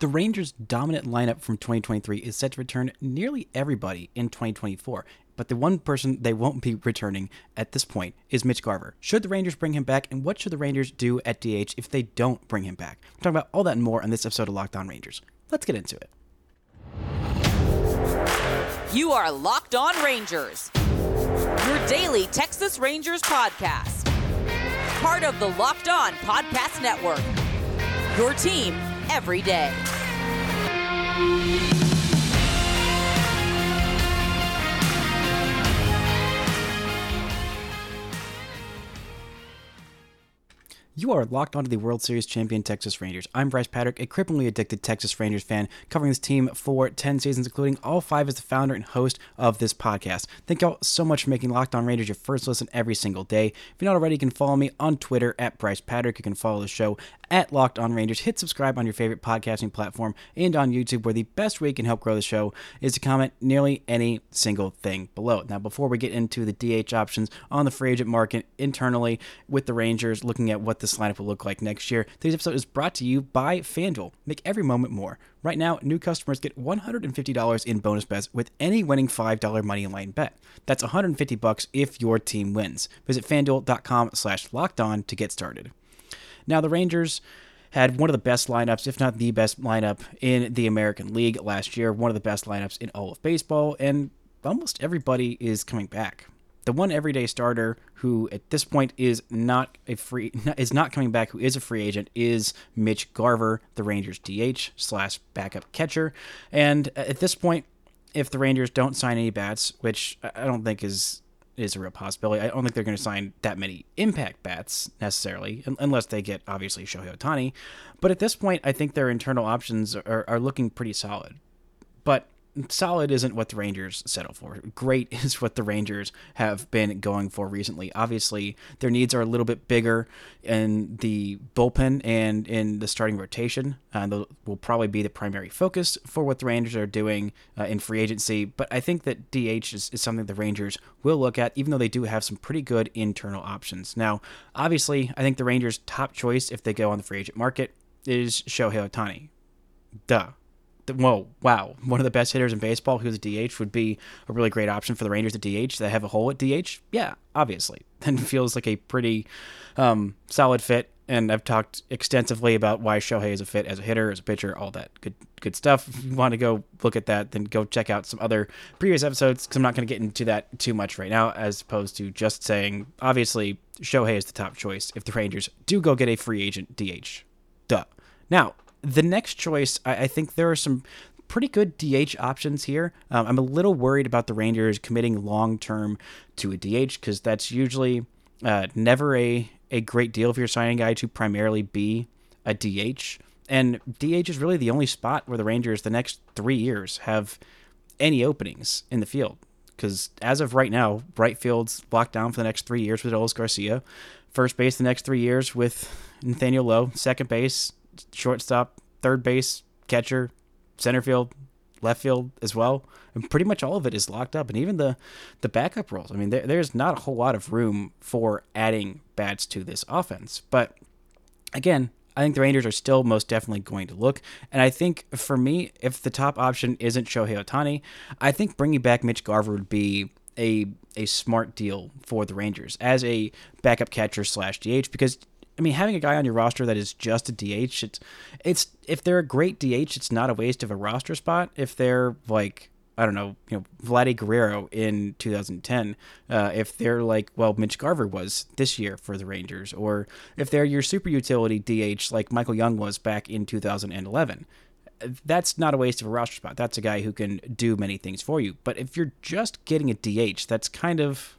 The Rangers' dominant lineup from 2023 is set to return nearly everybody in 2024, but the one person they won't be returning at this point is Mitch Garver. Should the Rangers bring him back, and what should the Rangers do at DH if they don't bring him back? We're talking about all that and more on this episode of Locked On Rangers. Let's get into it. You are Locked On Rangers, your daily Texas Rangers podcast. Part of the Locked On Podcast Network. Your team every day. You are locked onto the World Series champion Texas Rangers. I'm Brice Paterik, a cripplingly addicted Texas Rangers fan, covering this team for 10 seasons, including all five as the founder and host of this podcast. Thank y'all so much for making Locked On Rangers your first listen every single day. If you're not already, you can follow me on Twitter at Brice Paterik. You can follow the show at Locked On Rangers. Hit subscribe on your favorite podcasting platform and on YouTube, where the best way you can help grow the show is to comment nearly any single thing below. Now, before we get into the DH options on the free agent market internally with the Rangers, looking at what this lineup will look like next year, today's episode is brought to you by FanDuel. Make every moment more. Right now, new customers get $150 in bonus bets with any winning $5 money line bet. That's 150 bucks if your team wins. Visit fanduel.com slash locked on to get started. Now, the Rangers had one of the best lineups, if not the best lineup in the American League last year, one of the best lineups in all of baseball, and almost everybody is coming back. The one everyday starter who at this point is not a free is not coming back, who is a free agent, is Mitch Garver, the Rangers DH slash backup catcher. And at this point, if the Rangers don't sign any bats, which I don't think is is a real possibility. I don't think they're going to sign that many impact bats necessarily, unless they get obviously Shohei Ohtani. But at this point, I think their internal options are, are looking pretty solid. But solid isn't what the Rangers settle for. Great is what the Rangers have been going for recently. Obviously, their needs are a little bit bigger in the bullpen and in the starting rotation. Uh, will probably be the primary focus for what the Rangers are doing uh, in free agency. But I think that DH is, is something the Rangers will look at, even though they do have some pretty good internal options. Now, obviously, I think the Rangers' top choice if they go on the free agent market is Shohei Ohtani. Duh whoa, wow, one of the best hitters in baseball who's a DH would be a really great option for the Rangers at DH. They have a hole at DH. Yeah, obviously. And feels like a pretty um, solid fit. And I've talked extensively about why Shohei is a fit as a hitter, as a pitcher, all that good good stuff. If you want to go look at that, then go check out some other previous episodes because I'm not going to get into that too much right now, as opposed to just saying, obviously, Shohei is the top choice if the Rangers do go get a free agent DH. Duh. Now, the next choice, I, I think there are some pretty good DH options here. Um, I'm a little worried about the Rangers committing long term to a DH because that's usually uh, never a, a great deal if you're signing a guy to primarily be a DH. And DH is really the only spot where the Rangers, the next three years, have any openings in the field. Because as of right now, right field's locked down for the next three years with Adolis Garcia. First base the next three years with Nathaniel Lowe. Second base shortstop, third base, catcher, center field, left field as well. And pretty much all of it is locked up. And even the, the backup roles. I mean, there, there's not a whole lot of room for adding bats to this offense. But again, I think the Rangers are still most definitely going to look. And I think for me, if the top option isn't Shohei Ohtani, I think bringing back Mitch Garver would be a a smart deal for the Rangers as a backup catcher slash DH because I mean, having a guy on your roster that is just a DH, it's it's if they're a great DH, it's not a waste of a roster spot. If they're like I don't know, you know, Vladdy Guerrero in 2010, uh, if they're like, well, Mitch Garver was this year for the Rangers, or if they're your super utility DH like Michael Young was back in 2011, that's not a waste of a roster spot. That's a guy who can do many things for you. But if you're just getting a DH, that's kind of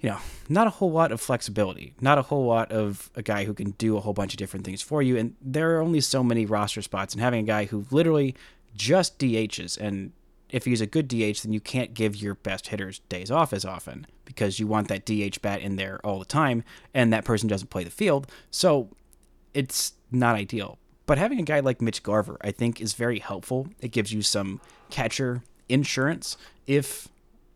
you know, not a whole lot of flexibility, not a whole lot of a guy who can do a whole bunch of different things for you. And there are only so many roster spots, and having a guy who literally just DHs, and if he's a good DH, then you can't give your best hitters days off as often because you want that DH bat in there all the time, and that person doesn't play the field. So it's not ideal. But having a guy like Mitch Garver, I think, is very helpful. It gives you some catcher insurance if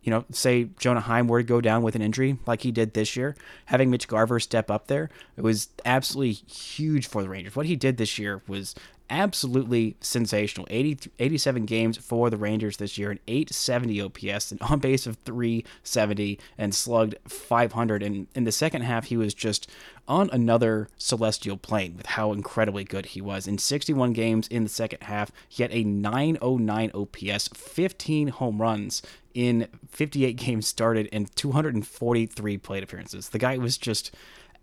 you know, say Jonah Heim were to go down with an injury like he did this year, having Mitch Garver step up there, it was absolutely huge for the Rangers. What he did this year was absolutely sensational. 80, 87 games for the Rangers this year, an 870 OPS, an on base of 370, and slugged 500. And in the second half, he was just on another celestial plane with how incredibly good he was. In 61 games in the second half, he had a 909 OPS, 15 home runs in 58 games started, and 243 plate appearances. The guy was just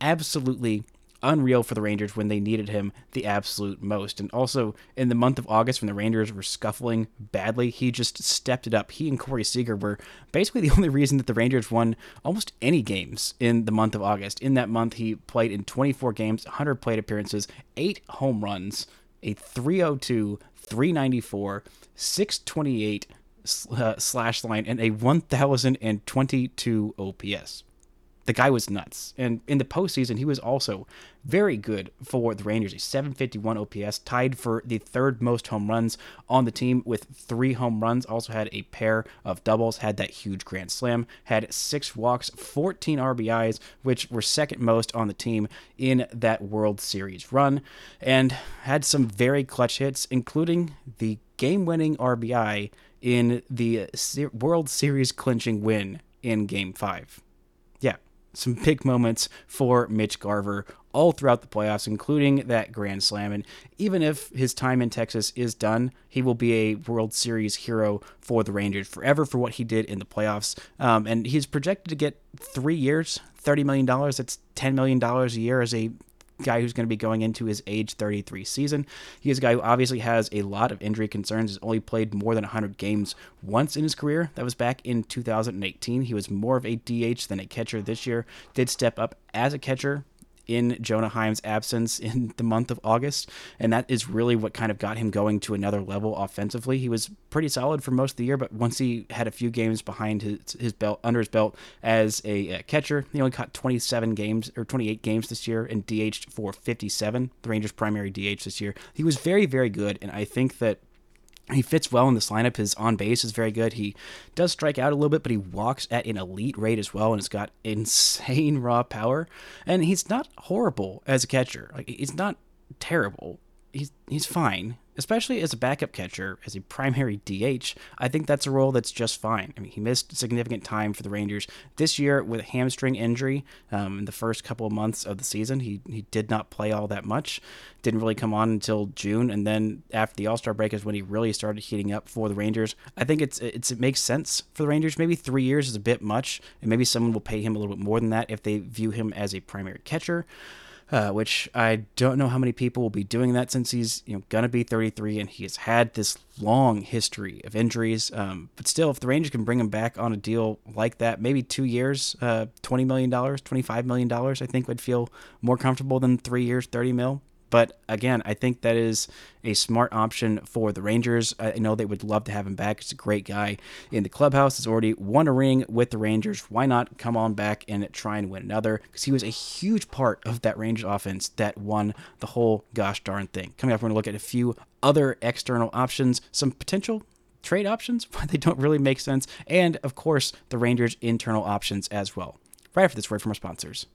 absolutely unreal for the Rangers when they needed him the absolute most. And also in the month of August, when the Rangers were scuffling badly, he just stepped it up. He and Corey Seager were basically the only reason that the Rangers won almost any games in the month of August. In that month, he played in 24 games, 100 plate appearances, eight home runs, a 302, 394, 628 uh, slash line, and a 1022 OPS the guy was nuts. And in the postseason, he was also very good for the Rangers. A 751 OPS, tied for the third most home runs on the team with three home runs. Also had a pair of doubles, had that huge grand slam, had six walks, 14 RBIs, which were second most on the team in that World Series run, and had some very clutch hits, including the game winning RBI in the World Series clinching win in Game 5 some big moments for Mitch Garver all throughout the playoffs, including that Grand Slam. And even if his time in Texas is done, he will be a World Series hero for the Rangers forever for what he did in the playoffs. Um, and he's projected to get three years, $30 million. That's $10 million a year as a guy who's going to be going into his age 33 season. He is a guy who obviously has a lot of injury concerns. He's only played more than 100 games once in his career. That was back in 2018. He was more of a DH than a catcher this year. Did step up as a catcher in Jonah Heim's absence in the month of August, and that is really what kind of got him going to another level offensively. He was pretty solid for most of the year, but once he had a few games behind his, his belt, under his belt as a, catcher, he only caught 27 games or 28 games this year and DH'd for 57, the Rangers' primary DH this year. He was very, very good, and I think that he fits well in this lineup. His on base is very good. He does strike out a little bit, but he walks at an elite rate as well, and he's got insane raw power. And he's not horrible as a catcher. Like he's not terrible. He's he's fine especially as a backup catcher, as a primary DH, I think that's a role that's just fine. I mean, he missed significant time for the Rangers this year with a hamstring injury um, in the first couple of months of the season. He, he did not play all that much, didn't really come on until June, and then after the All Star break is when he really started heating up for the Rangers. I think it's, it's it makes sense for the Rangers. Maybe three years is a bit much, and maybe someone will pay him a little bit more than that if they view him as a primary catcher uh, which I don't know how many people will be doing that since he's you know gonna be 33 and he has had this long history of injuries. Um, but still, if the Rangers can bring him back on a deal like that, maybe two years, uh, 20 million dollars, 25 million dollars, I think would feel more comfortable than three years, 30 mil. But again, I think that is a smart option for the Rangers. I know they would love to have him back. He's a great guy in the clubhouse. He's already won a ring with the Rangers. Why not come on back and try and win another? Because he was a huge part of that Rangers offense that won the whole gosh darn thing. Coming up, we're going to look at a few other external options, some potential trade options, but they don't really make sense, and of course, the Rangers' internal options as well. Right after this word from our sponsors.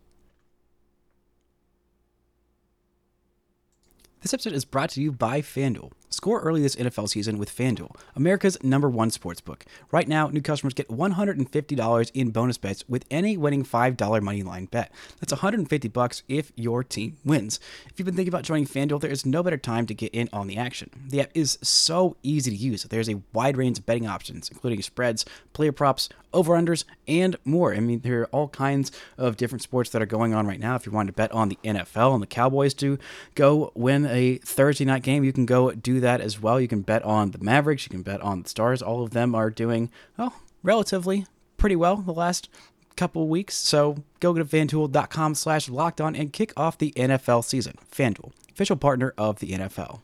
This episode is brought to you by FanDuel. Score early this NFL season with FanDuel, America's number one sportsbook. Right now, new customers get $150 in bonus bets with any winning $5 money line bet. That's 150 bucks if your team wins. If you've been thinking about joining FanDuel, there is no better time to get in on the action. The app is so easy to use. There's a wide range of betting options, including spreads, player props, over-unders, and more. I mean, there are all kinds of different sports that are going on right now. If you want to bet on the NFL and the Cowboys to go win a Thursday night game, you can go do that as well. You can bet on the Mavericks, you can bet on the Stars. All of them are doing, well, relatively pretty well the last couple weeks. So go to fanduel.com slash locked on and kick off the NFL season. FanDuel, official partner of the NFL.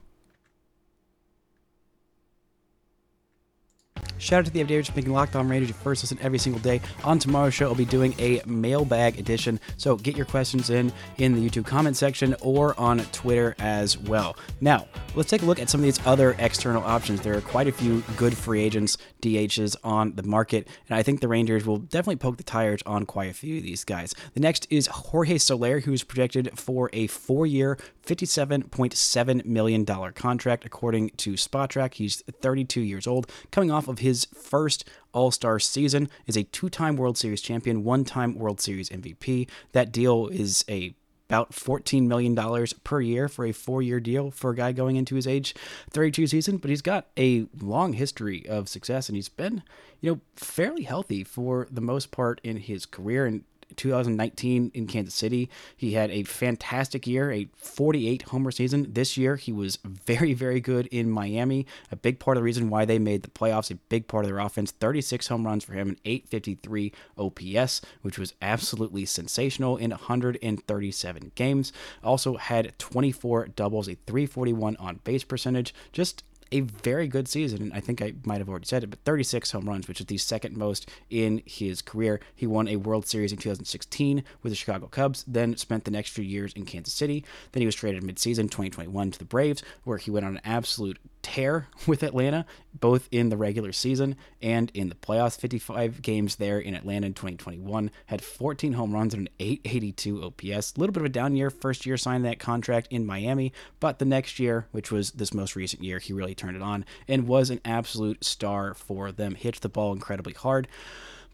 Shout out to the everydayers for making Locked On Rangers your first listen every single day. On tomorrow's show, I'll be doing a mailbag edition, so get your questions in in the YouTube comment section or on Twitter as well. Now, let's take a look at some of these other external options. There are quite a few good free agents, DHs on the market, and I think the Rangers will definitely poke the tires on quite a few of these guys. The next is Jorge Soler, who's projected for a four-year, $57.7 million contract, according to Spotrac. He's 32 years old, coming off of his first All Star season, is a two time World Series champion, one time World Series MVP. That deal is a about $14 million per year for a four year deal for a guy going into his age 32 season, but he's got a long history of success and he's been, you know, fairly healthy for the most part in his career. And 2019 in Kansas City. He had a fantastic year, a 48 homer season. This year, he was very, very good in Miami. A big part of the reason why they made the playoffs, a big part of their offense. 36 home runs for him and 853 OPS, which was absolutely sensational in 137 games. Also had 24 doubles, a 341 on base percentage. Just a very good season. And I think I might have already said it, but 36 home runs, which is the second most in his career. He won a World Series in 2016 with the Chicago Cubs, then spent the next few years in Kansas City. Then he was traded midseason 2021 to the Braves, where he went on an absolute tear with Atlanta, both in the regular season and in the playoffs. 55 games there in Atlanta in 2021, had 14 home runs and an 882 OPS. A little bit of a down year, first year signing that contract in Miami, but the next year, which was this most recent year, he really turned it on and was an absolute star for them. Hit the ball incredibly hard,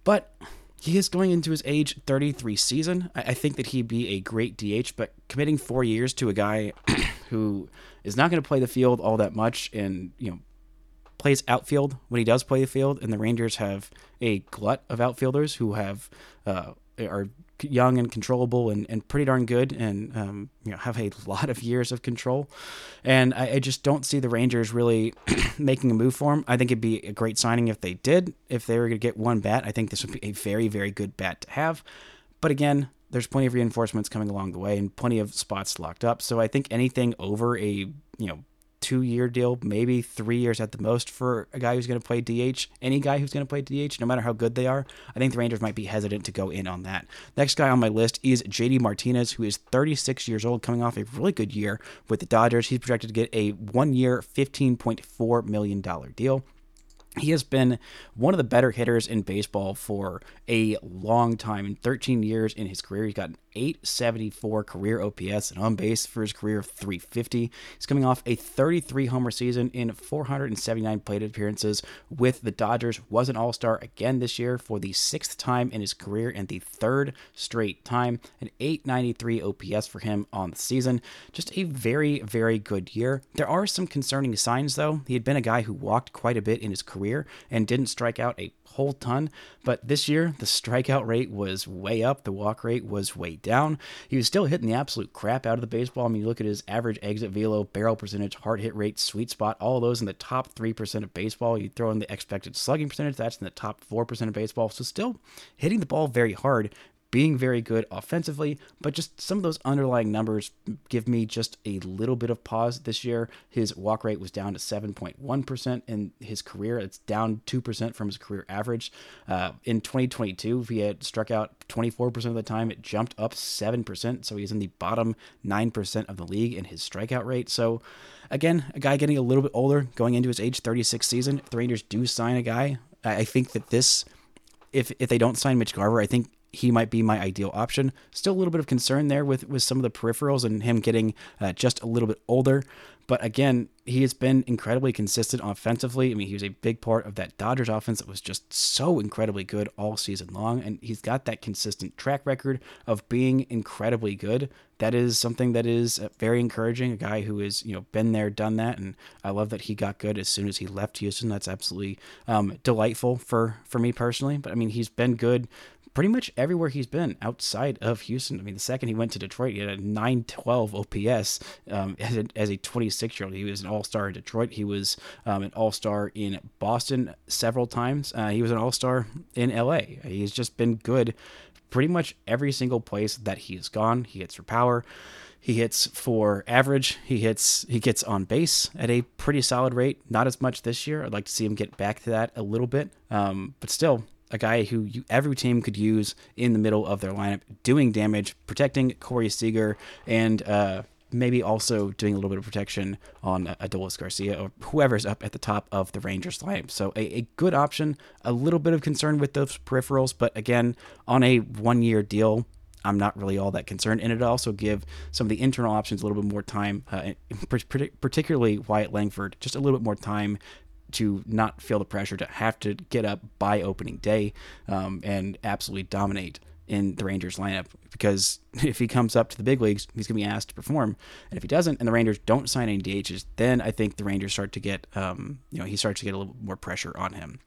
but he is going into his age 33 season. I, think that he'd be a great DH, but committing four years to a guy who is not going to play the field all that much and, you know, plays outfield when he does play the field, and the Rangers have a glut of outfielders who have uh, are young and controllable and, and pretty darn good and um, you know have a lot of years of control. And I, I just don't see the Rangers really making a move for him I think it'd be a great signing if they did. If they were going to get one bat I think this would be a very very good bat to have. But again there's plenty of reinforcements coming along the way and plenty of spots locked up. So I think anything over a you know two year deal, maybe three years at the most for a guy who's going to play DH. Any guy who's going to play DH, no matter how good they are, I think the Rangers might be hesitant to go in on that. Next guy on my list is JD Martinez, who is 36 years old, coming off a really good year with the Dodgers. He's projected to get a one year, $15.4 million deal he has been one of the better hitters in baseball for a long time. In 13 years in his career, he's got 874 career OPS and on base for his career of 350. He's coming off a 33 homer season in 479 plate appearances with the Dodgers. Was an All Star again this year for the sixth time in his career and the third straight time. An 893 OPS for him on the season. Just a very, very good year. There are some concerning signs though. He had been a guy who walked quite a bit in his career and didn't strike out a whole ton. But this year, the strikeout rate was way up, the walk rate was way down. He was still hitting the absolute crap out of the baseball. I mean, you look at his average exit velo, barrel percentage, hard hit rate, sweet spot, all those in the top 3% of baseball. You throw in the expected slugging percentage, that's in the top 4% of baseball. So still hitting the ball very hard, being very good offensively, but just some of those underlying numbers give me just a little bit of pause this year. His walk rate was down to 7.1% in his career. It's down 2% from his career average. Uh, in 2022, he had struck out 24% of the time. It jumped up 7%. So he's in the bottom 9% of the league in his strikeout rate. So, again, a guy getting a little bit older, going into his age 36 season. If the Rangers do sign a guy, I think that this if if they don't sign Mitch Garver, I think he might be my ideal option. Still a little bit of concern there with, with some of the peripherals and him getting uh, just a little bit older. But again, he has been incredibly consistent offensively. I mean, he was a big part of that Dodgers offense that was just so incredibly good all season long. And he's got that consistent track record of being incredibly good. That is something that is uh, very encouraging. A guy who has, you know, been there, done that. And I love that he got good as soon as he left Houston. That's absolutely um, delightful for, for me personally. But I mean, he's been good pretty much everywhere he's been outside of Houston. I mean, the second he went to Detroit, he had a 912 OPS um, as, a, as a 26 year old. He was an all star in Detroit. He was um, an all star in Boston several times. Uh, he was an all star in LA. He's just been good pretty much every single place that he has gone. He hits for power He hits for average. He hits. He gets on base at a pretty solid rate. Not as much this year. I'd like to see him get back to that a little bit. Um, but still, a guy who you, every team could use in the middle of their lineup, doing damage, protecting Corey Seager, and uh, maybe also doing a little bit of protection on Adolis Garcia or whoever's up at the top of the Rangers lineup. So a, a good option. A little bit of concern with those peripherals, but again, on a one-year deal, I'm not really all that concerned. And it also give some of the internal options a little bit more time, uh, particularly Wyatt Langford, just a little bit more time to not feel the pressure to have to get up by opening day um, and absolutely dominate in the Rangers lineup because if he comes up to the big leagues, he's going to be asked to perform. And if he doesn't, and the Rangers don't sign any DHs, then I think the Rangers start to get, um, you know, he starts to get a little more pressure on him.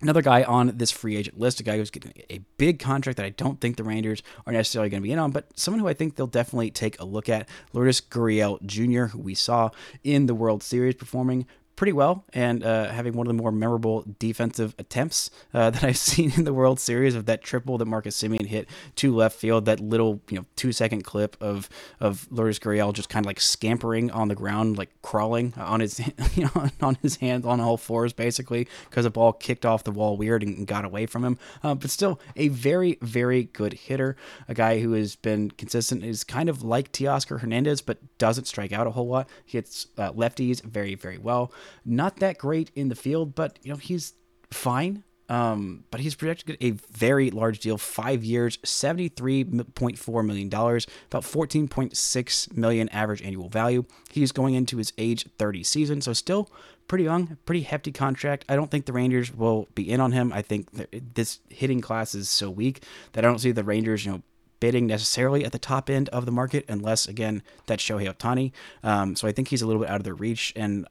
Another guy on this free agent list, a guy who's getting a big contract that I don't think the Rangers are necessarily going to be in on, but someone who I think they'll definitely take a look at, Lourdes Gurriel Jr., who we saw in the World Series performing pretty well and uh, having one of the more memorable defensive attempts uh, that I've seen in the World Series of that triple that Marcus Semien hit to left field. That little you know two second clip of of Lourdes Gurriel just kind of like scampering on the ground, like crawling on his you know on his hands on all fours basically because the ball kicked off the wall weird and got away from him. Uh, but still a very very good hitter, a guy who has been consistent. Is kind of like Teoscar Hernandez, but doesn't strike out a whole lot. He hits uh, lefties very very well. Not that great in the field, but you know he's fine. Um, but he's projected a very large deal, five years, $73.4 million, about 14.6 million average annual value. He's going into his age 30 season, so still pretty young, pretty hefty contract. I don't think the Rangers will be in on him. I think this hitting class is so weak that I don't see the Rangers, you know, bidding necessarily at the top end of the market, unless again that's Shohei Ohtani. Um, so I think he's a little bit out of their reach, and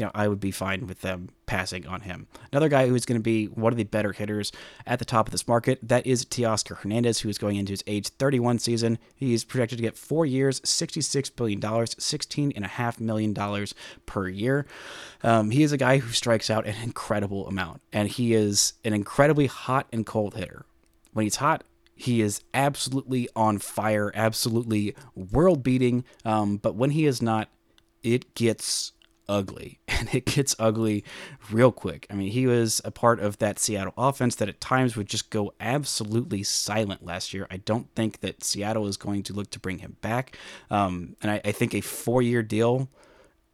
you know, I would be fine with them passing on him. Another guy who is going to be one of the better hitters at the top of this market, that is Teoscar Hernandez, who is going into his age 31 season. He's projected to get four years, $66 billion, $16.5 million per year. Um, he is a guy who strikes out an incredible amount, and he is an incredibly hot and cold hitter. When he's hot, he is absolutely on fire, absolutely world beating. Um, but when he is not, it gets ugly and it gets ugly real quick. I mean, he was a part of that Seattle offense that at times would just go absolutely silent last year. I don't think that Seattle is going to look to bring him back. Um, and I, I think a four year deal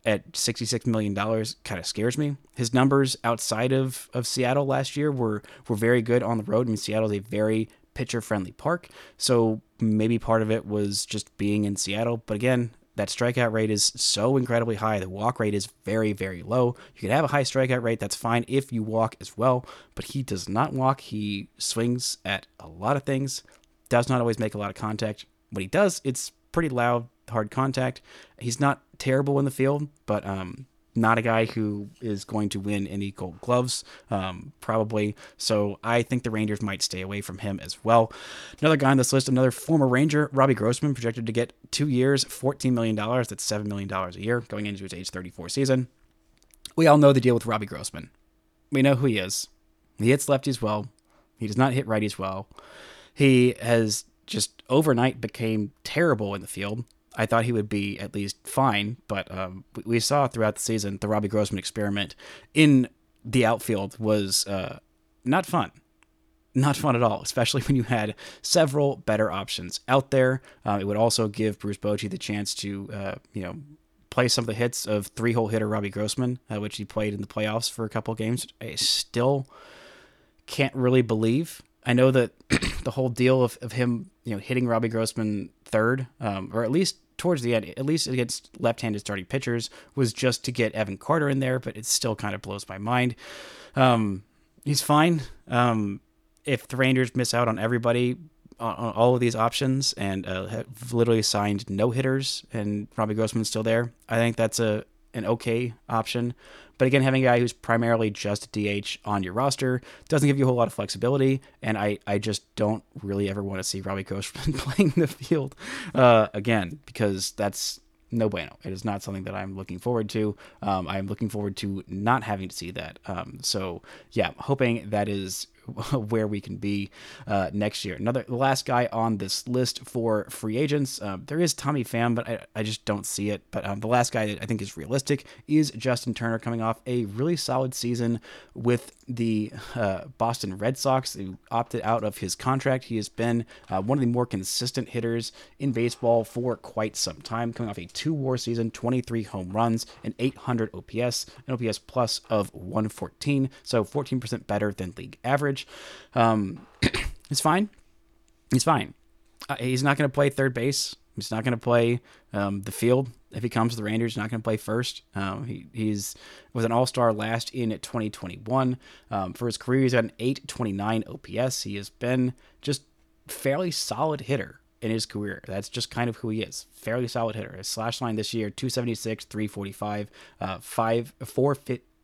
at $66 million kind of scares me. His numbers outside of, of Seattle last year were, were very good on the road. I mean, Seattle is a very pitcher friendly park. So maybe part of it was just being in Seattle. But again, that strikeout rate is so incredibly high. The walk rate is very, very low. You can have a high strikeout rate, that's fine if you walk as well, but he does not walk. He swings at a lot of things, does not always make a lot of contact. When he does, it's pretty loud, hard contact. He's not terrible in the field, but um, not a guy who is going to win any gold gloves, um, probably. So I think the Rangers might stay away from him as well. Another guy on this list, another former Ranger, Robbie Grossman, projected to get two years, $14 million. That's $7 million a year going into his age 34 season. We all know the deal with Robbie Grossman. We know who he is. He hits lefties well. He does not hit righties well. He has just overnight became terrible in the field. I thought he would be at least fine, but um, we saw throughout the season the Robbie Grossman experiment in the outfield was uh, not fun. Not fun at all, especially when you had several better options out there. Uh, it would also give Bruce Bochy the chance to, uh, you know, play some of the hits of three-hole hitter Robbie Grossman, uh, which he played in the playoffs for a couple games. I still can't really believe. I know that the whole deal of, of him, you know, hitting Robbie Grossman third, um, or at least towards the end, at least against left-handed starting pitchers, was just to get Evan Carter in there, but it still kind of blows my mind. Um, he's fine. Um, if the Rangers miss out on everybody, on, all of these options, and uh, have literally signed no hitters, and Robbie Grossman's still there, I think that's a an okay option. But again, having a guy who's primarily just DH on your roster doesn't give you a whole lot of flexibility. And I, I just don't really ever want to see Robbie Grossman playing the field uh, again because that's no bueno. It is not something that I'm looking forward to. Um, I'm looking forward to not having to see that. Um, so yeah, hoping that is where we can be uh, next year. Another the last guy on this list for free agents, um, there is Tommy Pham, but I, I just don't see it. But um, the last guy that I think is realistic is Justin Turner, coming off a really solid season with the uh, Boston Red Sox, who opted out of his contract. He has been uh, one of the more consistent hitters in baseball for quite some time, coming off a two WAR season, 23 home runs, an 800 OPS, an OPS plus of 114, so 14% better than league average. Um, it's fine. He's fine. Uh, he's not going to play third base. He's not going to play um, the field if he comes to the Rangers. He's not going to play first. Um, he he's was an All Star last in 2021. Um, for his career, he's got an 829 OPS. He has been just fairly solid hitter in his career. That's just kind of who he is. Fairly solid hitter. His slash line this year 276, 345, uh, 5, 4,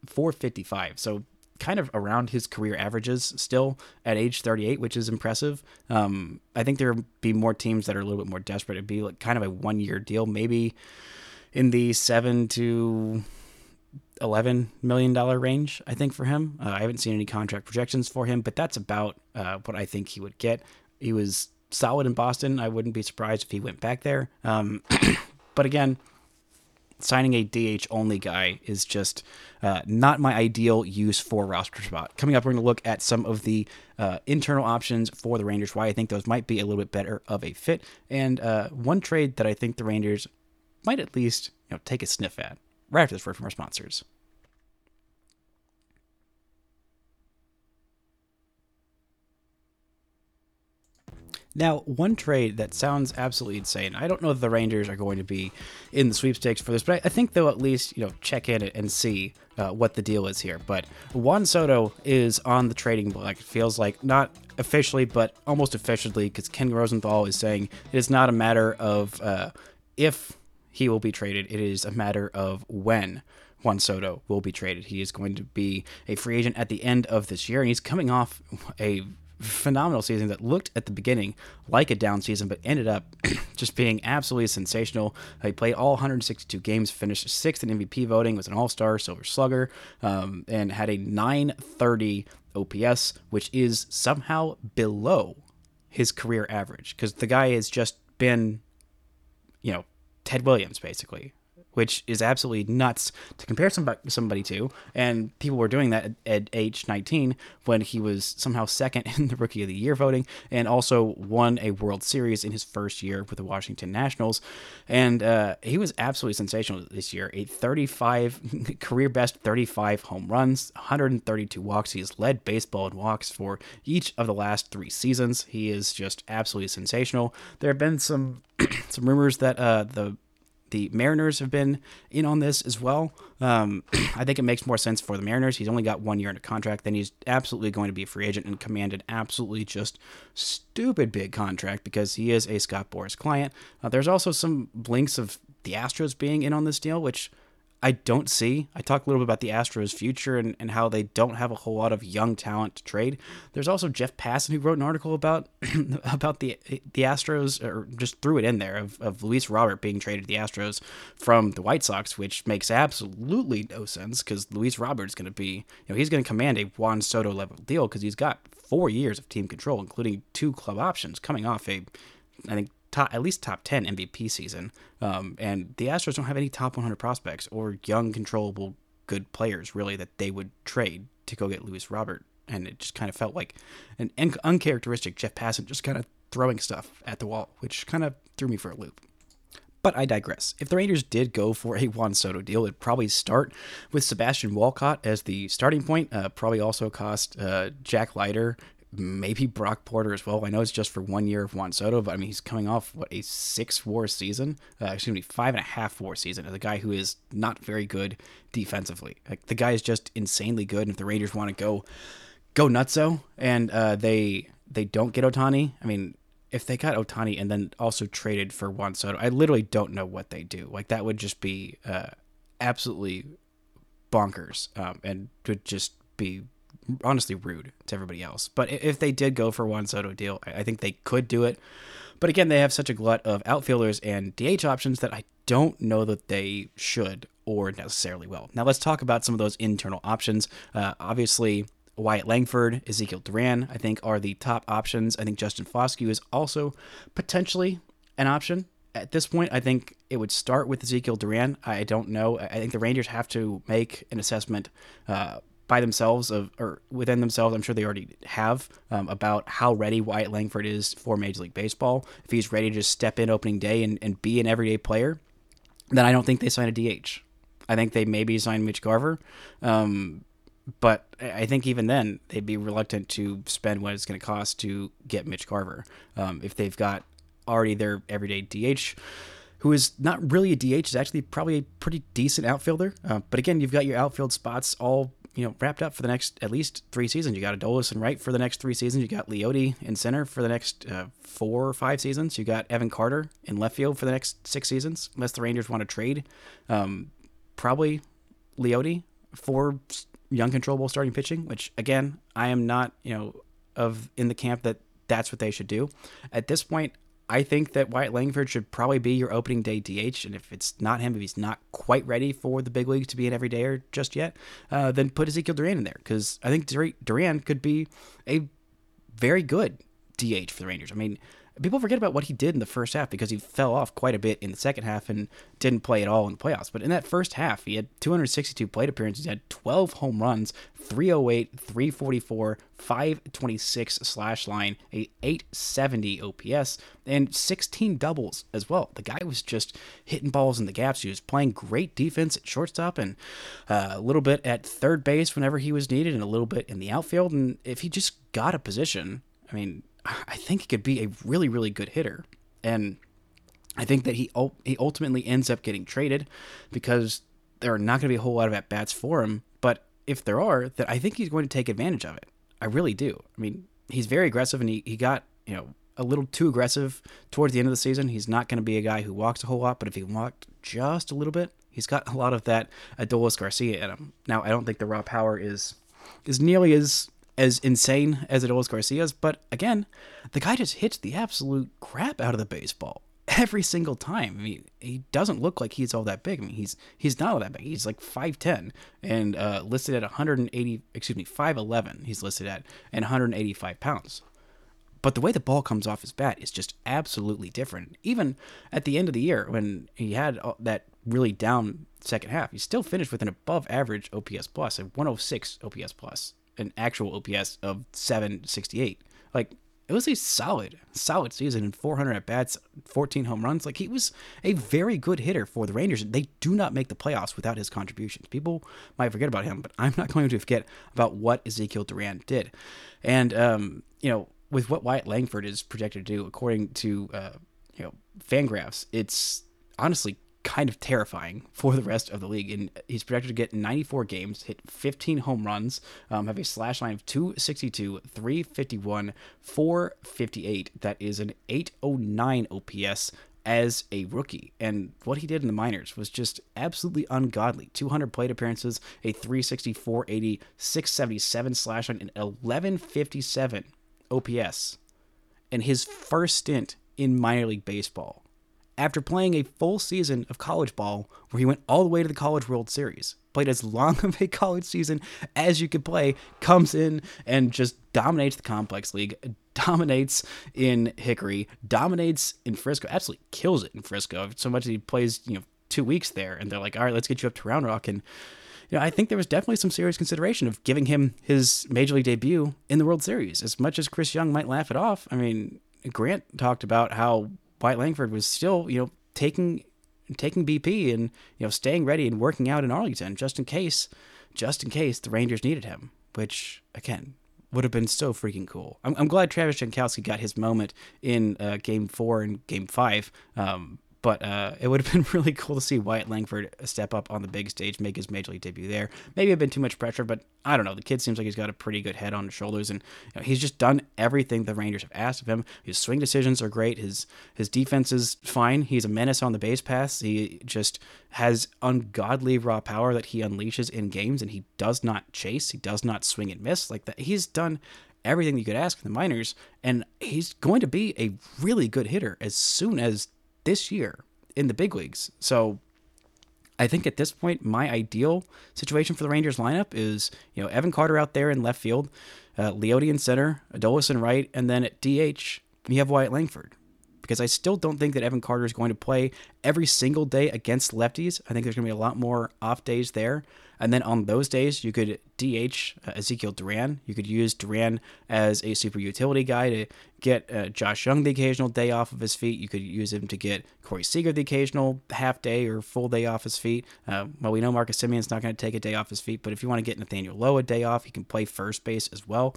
455. So kind of around his career averages still at age 38, which is impressive. Um, I think there would be more teams that are a little bit more desperate. It'd be like kind of a one year deal, maybe in the seven to eleven million dollar range. I think for him, uh, I haven't seen any contract projections for him, but that's about uh, what I think he would get. He was solid in Boston. I wouldn't be surprised if he went back there. Um, but again, signing a DH only guy is just uh, not my ideal use for roster spot. Coming up, we're going to look at some of the uh, internal options for the Rangers, why I think those might be a little bit better of a fit, and uh, one trade that I think the Rangers might at least you know take a sniff at. Right after this word from our sponsors. Now, one trade that sounds absolutely insane. I don't know if the Rangers are going to be in the sweepstakes for this, but I, think they'll at least you know check in and see uh, what the deal is here. But Juan Soto is on the trading block. It feels like not officially, but almost officially, because Ken Rosenthal is saying it is not a matter of uh, if he will be traded; it is a matter of when. Juan Soto will be traded. He is going to be a free agent at the end of this year, and he's coming off a phenomenal season that looked at the beginning like a down season, but ended up just being absolutely sensational. He played all 162 games, finished sixth in MVP voting, was an All Star, Silver Slugger, um, and had a 930 OPS, which is somehow below his career average because the guy has just been, you know, Ted Williams basically which is absolutely nuts to compare somebody, somebody to. And people were doing that at, at, age 19 when he was somehow second in the Rookie of the Year voting and also won a World Series in his first year with the Washington Nationals. And uh, he was absolutely sensational this year. A 35 career best 35 home runs, 132 walks. He has led baseball in walks for each of the last three seasons. He is just absolutely sensational. There have been some some rumors that uh, the the Mariners have been in on this as well. Um, I think it makes more sense for the Mariners. He's only got one year in a contract. Then he's absolutely going to be a free agent and command an absolutely just stupid big contract because he is a Scott Boras client. Uh, there's also some blinks of the Astros being in on this deal, which I don't see. I talked a little bit about the Astros' future and, and how they don't have a whole lot of young talent to trade. There's also Jeff Passan who wrote an article about about the the Astros, or just threw it in there of, of Luis Robert being traded to the Astros from the White Sox, which makes absolutely no sense because Luis Robert is going to be, you know, he's going to command a Juan Soto level deal because he's got four years of team control, including two club options, coming off a, I think top at least top 10 MVP season. Um, and the Astros don't have any top 100 prospects or young, controllable, good players really that they would trade to go get Luis Robert. And it just kind of felt like an uncharacteristic Jeff Passan just kind of throwing stuff at the wall, which kind of threw me for a loop. But I digress. If the Rangers did go for a Juan Soto deal, it'd probably start with Sebastian Walcott as the starting point. Uh, probably also cost uh, Jack Leiter maybe Brock Porter as well. I know it's just for one year of Juan Soto, but I mean he's coming off what a six WAR season, uh, excuse me, five and a half WAR season as a guy who is not very good defensively. Like the guy is just insanely good, and if the Rangers want to go go nutso and uh, they they don't get Ohtani, I mean. If they got Ohtani and then also traded for Juan Soto, I literally don't know what they do. Like that would just be uh, absolutely bonkers, um, and would just be honestly rude to everybody else. But if they did go for Juan Soto deal, I think they could do it. But again, they have such a glut of outfielders and DH options that I don't know that they should or necessarily will. Now let's talk about some of those internal options. Uh, obviously, Wyatt Langford, Ezequiel Duran, I think, are the top options. I think Justin Foscue is also potentially an option. At this point, I think it would start with Ezequiel Duran. I don't know. I think the Rangers have to make an assessment uh, by themselves of or within themselves. I'm sure they already have um, about how ready Wyatt Langford is for Major League Baseball. If he's ready to just step in opening day and, and be an everyday player, then I don't think they sign a DH. I think they maybe sign Mitch Garver. Um, but I think even then they'd be reluctant to spend what it's going to cost to get Mitch Garver um, if they've got already their everyday DH, who is not really a DH, is actually probably a pretty decent outfielder. Uh, but again, you've got your outfield spots all you know wrapped up for the next at least three seasons. You got Adolis and right for the next three seasons. You got Leody in center for the next uh, four or five seasons. You got Evan Carter in left field for the next six seasons, unless the Rangers want to trade. Um, probably Leody for young controllable starting pitching, which again, I am not, you know, of in the camp that that's what they should do. At this point, I think that Wyatt Langford should probably be your opening day DH, and if it's not him, if he's not quite ready for the big leagues to be an everydayer just yet, uh, then put Ezequiel Duran in there because I think Duran could be a very good DH for the Rangers. I mean, people forget about what he did in the first half because he fell off quite a bit in the second half and didn't play at all in the playoffs. But in that first half, he had 262 plate appearances, had 12 home runs, 308, 344, 526 slash line, a 870 OPS, and 16 doubles as well. The guy was just hitting balls in the gaps. He was playing great defense at shortstop and uh, a little bit at third base whenever he was needed, and a little bit in the outfield. And if he just got a position, I mean, I think he could be a really, really good hitter. And I think that he he ultimately ends up getting traded because there are not going to be a whole lot of at bats for him. But if there are, that I think he's going to take advantage of it. I really do. I mean, he's very aggressive, and he, he got you know a little too aggressive towards the end of the season. He's not going to be a guy who walks a whole lot, but if he walked just a little bit, he's got a lot of that Adolis Garcia in him. Now, I don't think the raw power is is nearly as as insane as it Adolis Garcia's, but again, the guy just hits the absolute crap out of the baseball every single time. I mean, he doesn't look like he's all that big. I mean, he's he's not all that big. He's like 5'10 and uh, listed at 180, excuse me, 5'11 he's listed at, and 185 pounds. But the way the ball comes off his bat is just absolutely different. Even at the end of the year, when he had that really down second half, he still finished with an above average OPS plus, a 106 OPS plus an actual OPS of 768. Like it was a solid, solid season and 400 at bats, 14 home runs. Like he was a very good hitter for the Rangers. They do not make the playoffs without his contributions. People might forget about him, but I'm not going to forget about what Ezequiel Duran did. And um, you know, with what Wyatt Langford is projected to do, according to uh, you know Fangraphs, it's honestly kind of terrifying for the rest of the league. And he's projected to get 94 games, hit 15 home runs, um, have a slash line of 262, 351, 458. That is an 809 OPS as a rookie. And what he did in the minors was just absolutely ungodly. 200 plate appearances, a 364, 80, 677 slash line, and 1157 OPS in his first stint in minor league baseball after playing a full season of college ball where he went all the way to the College World Series, played as long of a college season as you could play, comes in and just dominates the complex league, dominates in Hickory, dominates in Frisco, absolutely kills it in Frisco. So much that he plays, you know, two weeks there, and they're like, all right, let's get you up to Round Rock. And you know, I think there was definitely some serious consideration of giving him his major league debut in the World Series. As much as Chris Young might laugh it off, I mean, Grant talked about how Wyatt Langford was still, you know, taking taking BP and you know staying ready and working out in Arlington just in case, just in case the Rangers needed him. Which again would have been so freaking cool. I'm, I'm glad Travis Jankowski got his moment in uh, Game Four and Game Five. Um, but uh, it would have been really cool to see Wyatt Langford step up on the big stage, make his major league debut there. Maybe a been too much pressure, but I don't know. The kid seems like he's got a pretty good head on his shoulders, and you know, he's just done everything the Rangers have asked of him. His swing decisions are great. His his defense is fine. He's a menace on the base pass. He just has ungodly raw power that he unleashes in games, and he does not chase. He does not swing and miss like that. He's done everything you could ask the minors, and he's going to be a really good hitter as soon as this year in the big leagues. So I think at this point, my ideal situation for the Rangers lineup is, you know, Evan Carter out there in left field, uh, Leody in center, Adolis in right, and then at DH, you have Wyatt Langford. Because I still don't think that Evan Carter is going to play every single day against lefties. I think there's going to be a lot more off days there. And then on those days, you could DH uh, Ezequiel Duran. You could use Duran as a super utility guy to get uh, Josh Jung the occasional day off of his feet. You could use him to get Corey Seager the occasional half day or full day off his feet. Uh, well, we know Marcus Semien's not going to take a day off his feet, but if you want to get Nathaniel Lowe a day off, he can play first base as well.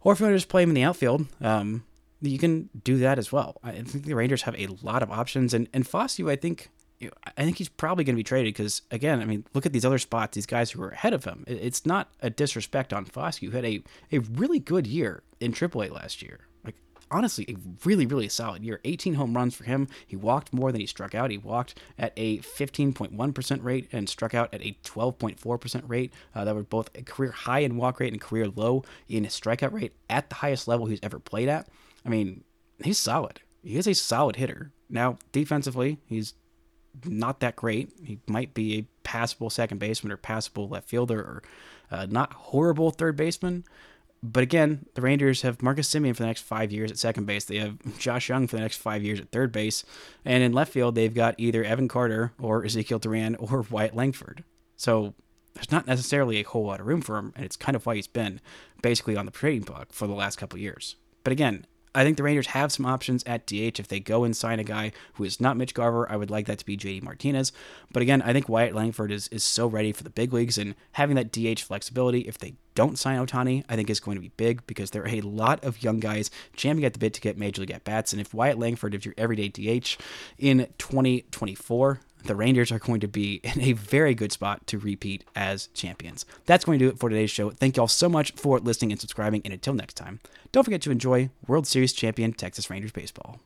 Or if you want to just play him in the outfield, um, you can do that as well. I think the Rangers have a lot of options, and and Foscue, I think I think he's probably going to be traded because, again, I mean, look at these other spots, these guys who are ahead of him. It's not a disrespect on Foscue, who had a, a really good year in AAA last year. Like, honestly, a really, really solid year. 18 home runs for him. He walked more than he struck out. He walked at a 15.1% rate and struck out at a 12.4% rate. Uh, that were both a career high in walk rate and career low in strikeout rate at the highest level he's ever played at. I mean, he's solid. He is a solid hitter. Now, defensively, he's not that great. He might be a passable second baseman or passable left fielder or uh, not horrible third baseman. But again, the Rangers have Marcus Semien for the next five years at second base. They have Josh Jung for the next five years at third base. And in left field, they've got either Evan Carter or Ezequiel Duran or Wyatt Langford. So there's not necessarily a whole lot of room for him. And it's kind of why he's been basically on the trading block for the last couple years. But again, I think the Rangers have some options at DH if they go and sign a guy who is not Mitch Garver. I would like that to be JD Martinez. But again, I think Wyatt Langford is, is so ready for the big leagues and having that DH flexibility if they don't sign Ohtani, I think is going to be big because there are a lot of young guys jamming at the bit to get major league at bats. And if Wyatt Langford is your everyday DH in 2024, the Rangers are going to be in a very good spot to repeat as champions. That's going to do it for today's show. Thank you all so much for listening and subscribing. And until next time, don't forget to enjoy World Series champion Texas Rangers baseball.